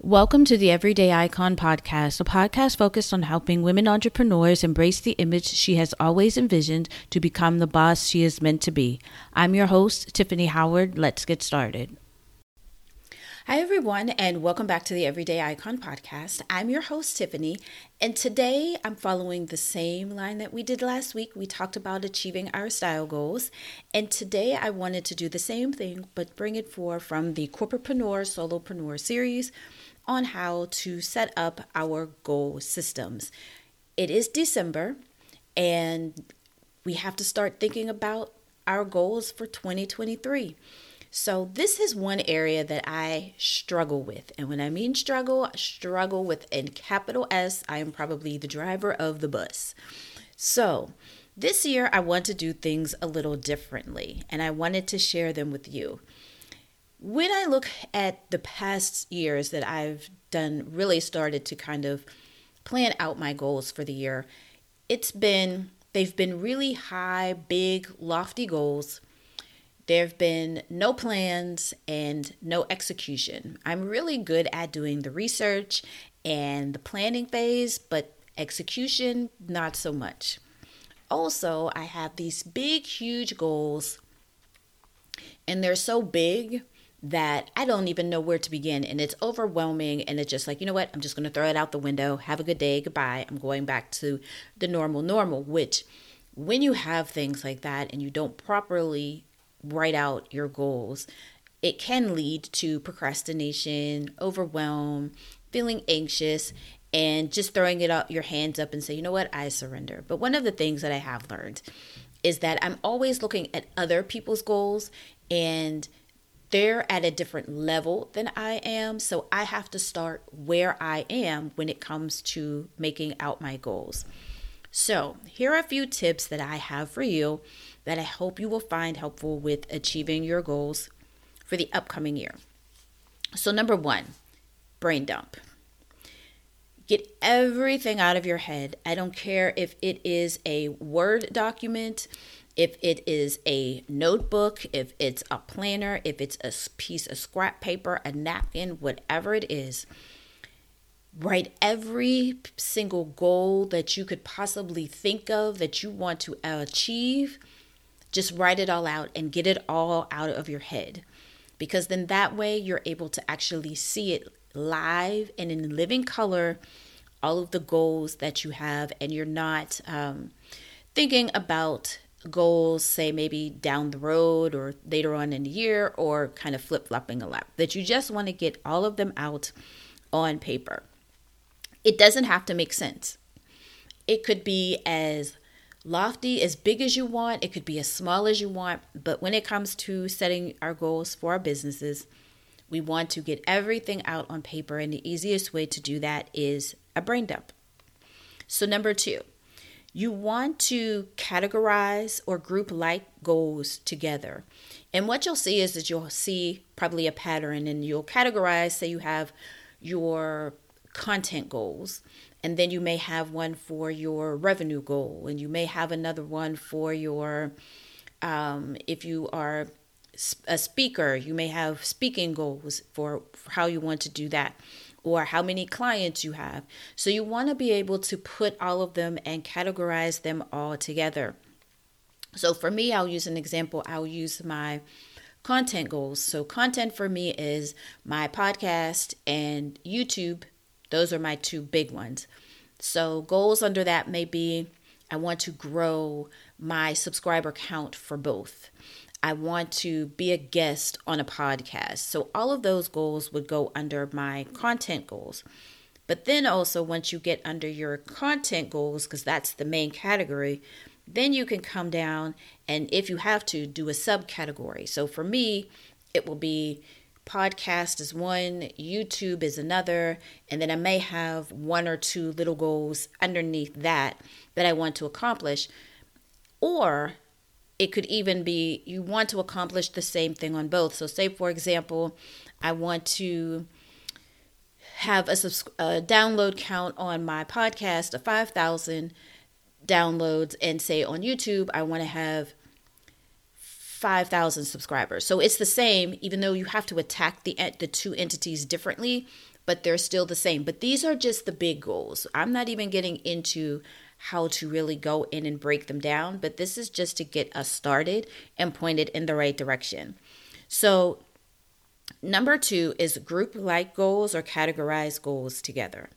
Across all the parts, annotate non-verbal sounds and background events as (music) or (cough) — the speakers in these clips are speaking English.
Welcome to the Everyday Icon podcast, a podcast focused on helping women entrepreneurs embrace the image she has always envisioned to become the boss she is meant to be. I'm your host, Tiffany Howard. Let's get started. Hi, everyone, and welcome back to the Everyday Icon podcast. I'm your host, Tiffany, and today I'm following the same line that we did last week. We talked about achieving our style goals, and today I wanted to do the same thing but bring it for from the Corporatepreneur Solopreneur series on how to set up our goal systems. It is December, and we have to start thinking about our goals for 2023. So, this is one area that I struggle with. And when I mean struggle, I struggle with in capital S. I am probably the driver of the bus. So, this year I want to do things a little differently, and I wanted to share them with you. When I look at the past years that I've done, really started to kind of plan out my goals for the year, it's been, they've been really high, big, lofty goals there have been no plans and no execution. I'm really good at doing the research and the planning phase, but execution, not so much. Also, I have these big, huge goals, and they're so big that I don't even know where to begin. And it's overwhelming. And it's just like, you know what? I'm just going to throw it out the window. Have a good day. Goodbye. I'm going back to the normal, normal, which when you have things like that and you don't properly write out your goals, it can lead to procrastination, overwhelm, feeling anxious, and just throwing it up your hands up and say, you know what, I surrender. But one of the things that I have learned is that I'm always looking at other people's goals and they're at a different level than I am. So I have to start where I am when it comes to making out my goals. So, here are a few tips that I have for you that I hope you will find helpful with achieving your goals for the upcoming year. So, number one, brain dump. Get everything out of your head. I don't care if it is a Word document, if it is a notebook, if it's a planner, if it's a piece of scrap paper, a napkin, whatever it is write every single goal that you could possibly think of that you want to achieve. Just write it all out and get it all out of your head. Because then that way you're able to actually see it live and in living color, all of the goals that you have, and you're not um, thinking about goals, say maybe down the road or later on in the year, or kind of flip flopping a lot. That you just want to get all of them out on paper. It doesn't have to make sense. It could be as lofty, as big as you want, it could be as small as you want. But when it comes to setting our goals for our businesses, we want to get everything out on paper. And the easiest way to do that is a brain dump. So, number two, you want to categorize or group like goals together. And what you'll see is that you'll see probably a pattern and you'll categorize, say you have your content goals. And then you may have one for your revenue goal, and you may have another one for your, um, if you are a speaker, you may have speaking goals for, for how you want to do that or how many clients you have. So you want to be able to put all of them and categorize them all together. So for me, I'll use an example. I'll use my content goals. So content for me is my podcast and YouTube those are my two big ones. So, goals under that may be I want to grow my subscriber count for both. I want to be a guest on a podcast. So, all of those goals would go under my content goals. But then also, once you get under your content goals, because that's the main category, then you can come down and, if you have to, do a subcategory. So, for me, it will be podcast is one, YouTube is another, and then I may have one or two little goals underneath that that I want to accomplish. Or it could even be you want to accomplish the same thing on both. So, say for example, I want to have a, subs- a download count on my podcast of 5,000 downloads, and say on YouTube, I want to have 5,000 subscribers. So it's the same, even though you have to attack the, the two entities differently. but they're still the same. But these are just the big goals. I'm not even getting into how to really go in and break them down, but this is just to get us started and pointed in the right direction. So, number two is group like goals or categorize goals together.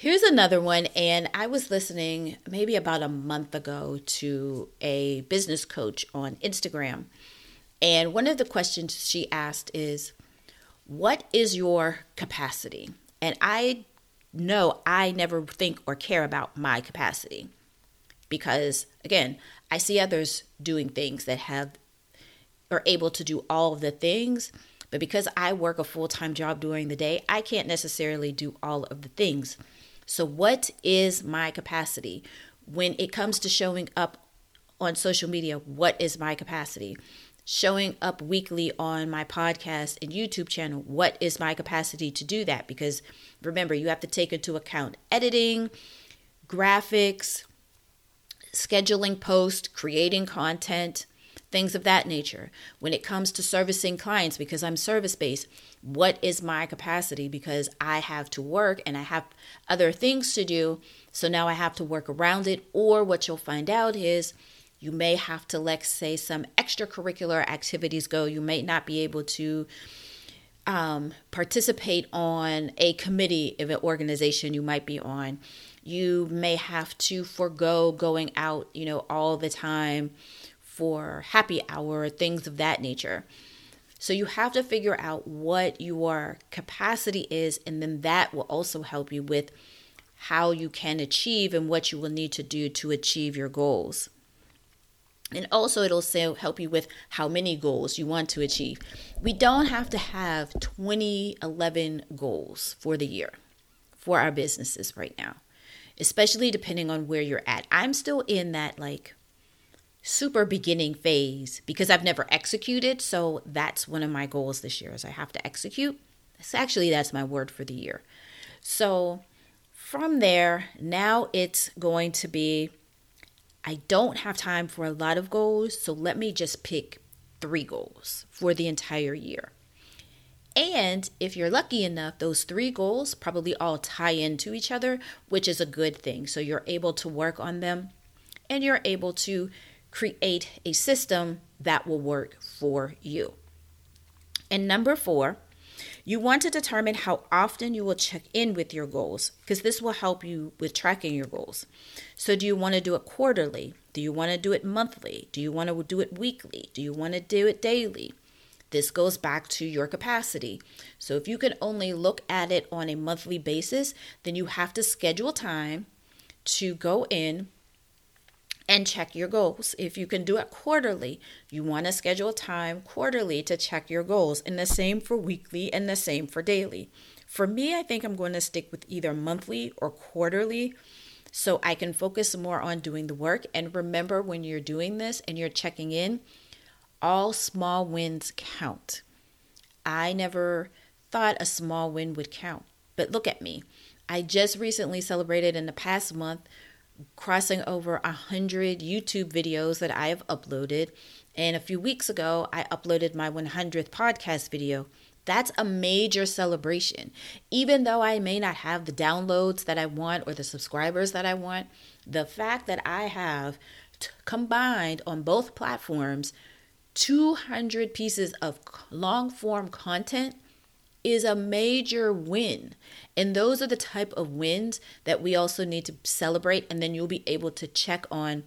Here's another one, and I was listening maybe about a month ago to a business coach on Instagram. And one of the questions she asked is, What is your capacity? And I know I never think or care about my capacity because, again, I see others doing things that have are able to do all of the things. But because I work a full time job during the day, I can't necessarily do all of the things. So, what is my capacity? When it comes to showing up on social media, what is my capacity? Showing up weekly on my podcast and YouTube channel, what is my capacity to do that? Because remember, you have to take into account editing, graphics, scheduling posts, creating content, things of that nature. When it comes to servicing clients, because I'm service based, what is my capacity? Because I have to work and I have other things to do. So now I have to work around it. Or what you'll find out is you may have to, let's say, some extracurricular activities go. You may not be able to um, participate on a committee of an organization you might be on. You may have to forego going out, you know, all the time for happy hour, things of that nature. So you have to figure out what your capacity is, and then that will also help you with how you can achieve and what you will need to do to achieve your goals. And also, it'll say, help you with how many goals you want to achieve. We don't have to have 2011 goals for the year for our businesses right now, especially depending on where you're at. I'm still in that like super beginning phase because I've never executed. So that's one of my goals this year is I have to execute. That's actually that's my word for the year. So from there, now it's going to be I don't have time for a lot of goals, so let me just pick 3 goals for the entire year. And if you're lucky enough, those three goals probably all tie into each other, which is a good thing. So you're able to work on them and you're able to create a system that will work for you. And number four, you want to determine how often you will check in with your goals because this will help you with tracking your goals. So, do you want to do it quarterly? Do you want to do it monthly? Do you want to do it weekly? Do you want to do it daily? This goes back to your capacity. So, if you can only look at it on a monthly basis, then you have to schedule time to go in and check your goals. If you can do it quarterly, you want to schedule time quarterly to check your goals, and the same for weekly and the same for daily. For me, I think I'm going to stick with either monthly or quarterly so I can focus more on doing the work. And remember, when you're doing this and you're checking in, all small wins count. I never thought a small win would count, but look at me. I just recently celebrated in the past month crossing over a hundred YouTube videos that I have uploaded. And a few weeks ago, I uploaded my 100th podcast video. That's a major celebration. Even though I may not have the downloads that I want or the subscribers that I want, the fact that I have t- combined on both platforms 200 pieces of long form content is a major win. And those are the type of wins that we also need to celebrate. And then you'll be able to check on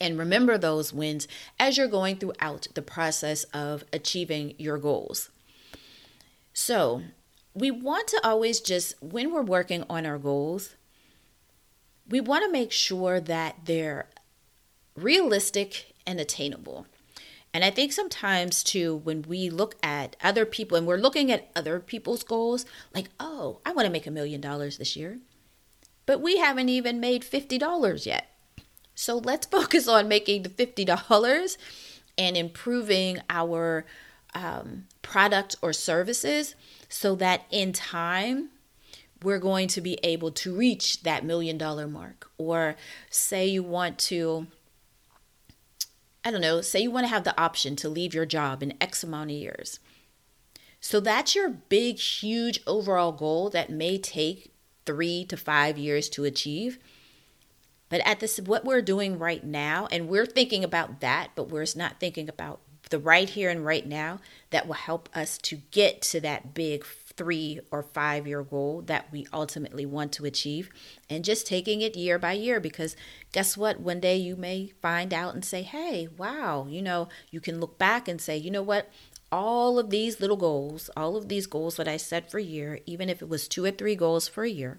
and remember those wins as you're going throughout the process of achieving your goals. So, we want to always just, when we're working on our goals, we want to make sure that they're realistic and attainable. And I think sometimes too, when we look at other people and we're looking at other people's goals, like, oh, I want to make a million dollars this year, but we haven't even made $50 yet. So let's (laughs) focus on making the $50 and improving our um, product or services so that in time, we're going to be able to reach that million dollar mark. Or say you want to I don't know, say you want to have the option to leave your job in X amount of years. So that's your big, huge overall goal that may take three to five years to achieve. But at this, what we're doing right now, and we're thinking about that, but we're not thinking about the right here and right now that will help us to get to that big three or five year goal that we ultimately want to achieve and just taking it year by year because guess what? One day you may find out and say hey wow you know you can look back and say you know what? All of these little goals all of these goals that i set for a year even if it was two or three goals for a year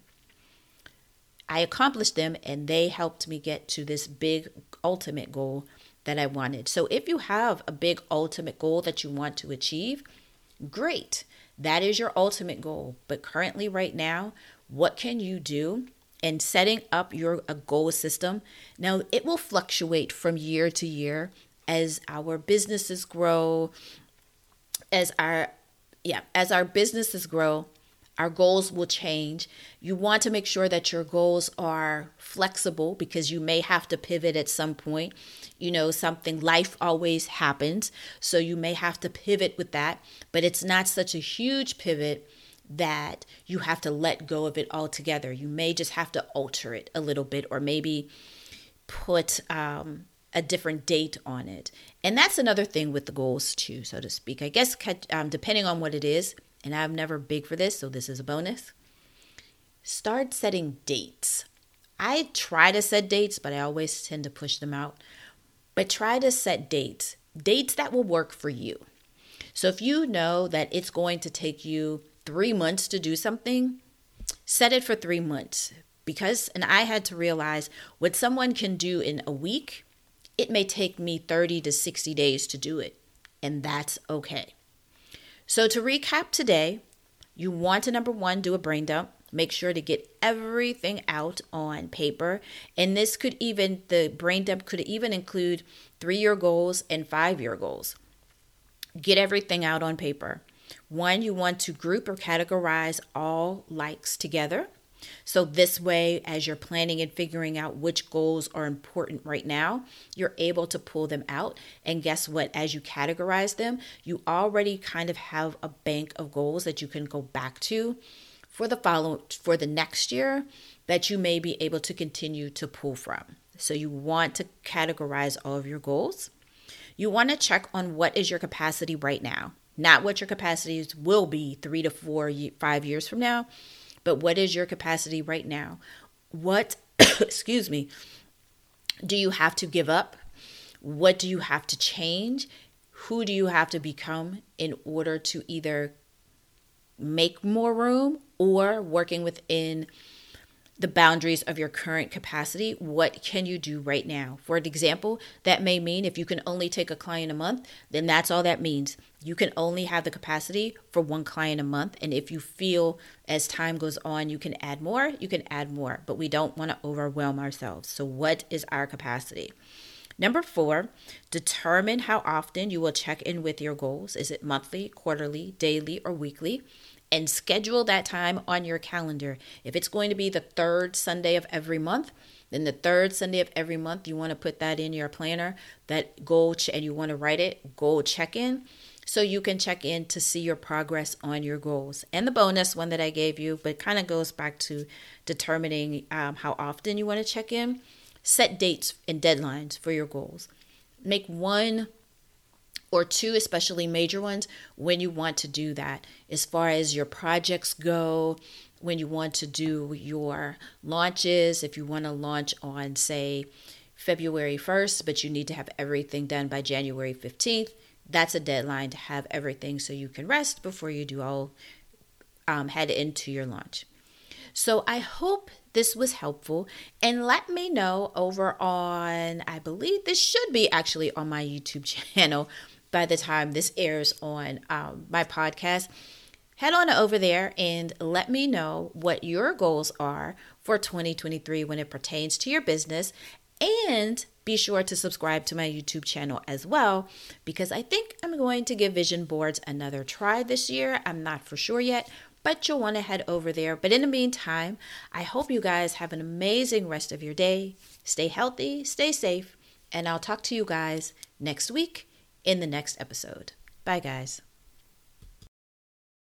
i accomplished them and they helped me get to this big ultimate goal that i wanted. So if you have a big ultimate goal that you want to achieve great that is your ultimate goal. But currently, right now, what can you do in setting up your a goal system? Now, it will fluctuate from year to year as our businesses grow, as our yeah, as our businesses grow, our goals will change. You want to make sure that your goals are flexible because you may have to pivot at some point. You know, something, life always happens. So you may have to pivot with that, but it's not such a huge pivot that you have to let go of it altogether. You may just have to alter it a little bit or maybe put um, a different date on it. And that's another thing with the goals, too, so to speak. I guess um, depending on what it is, and I'm never big for this, so this is a bonus. Start setting dates. I try to set dates, but I always tend to push them out. But try to set dates, dates that will work for you. So if you know that it's going to take you three months to do something, set it for three months. Because, and I had to realize what someone can do in a week, it may take me 30 to 60 days to do it. And that's okay. So, to recap today, you want to number one, do a brain dump. Make sure to get everything out on paper. And this could even, the brain dump could even include three year goals and five year goals. Get everything out on paper. One, you want to group or categorize all likes together. So, this way, as you're planning and figuring out which goals are important right now, you're able to pull them out. And guess what? As you categorize them, you already kind of have a bank of goals that you can go back to for the follow for the next year that you may be able to continue to pull from. So, you want to categorize all of your goals. You want to check on what is your capacity right now, not what your capacities will be three to four, five years from now but what is your capacity right now? What, (coughs) excuse me, do you have to give up? What do you have to change? Who do you have to become in order to either make more room or working within the boundaries of your current capacity. What can you do right now? For an example, that may mean if you can only take a client a month, then that's all that means. You can only have the capacity for one client a month. And if you feel as time goes on, you can add more, you can add more. But we don't want to overwhelm ourselves. So, what is our capacity? Number four, determine how often you will check in with your goals. Is it monthly, quarterly, daily, or weekly? And schedule that time on your calendar. If it's going to be the third Sunday of every month, then the third Sunday of every month, you want to put that in your planner, that goal, ch- and you want to write it, goal check in, so you can check in to see your progress on your goals. And the bonus one that I gave you, but kind of goes back to determining um, how often you want to check in, set dates and deadlines for your goals. Make one or two, especially major ones, when you want to do that. As far as your projects go, when you want to do your launches, if you want to launch on, say, February 1st, but you need to have everything done by January 15th, that's a deadline to have everything so you can rest before you do all um, head into your launch. So I hope this was helpful and let me know over on, I believe this should be actually on my YouTube (laughs) channel by the time this airs on um, my podcast. Head on over there and let me know what your goals are for 2023 when it pertains to your business. And be sure to subscribe to my YouTube channel as well because I think I'm going to give vision boards another try this year. I'm not for sure yet, but you'll want to head over there. But in the meantime, I hope you guys have an amazing rest of your day. Stay healthy, stay safe, and I'll talk to you guys next week in the next episode. Bye, guys.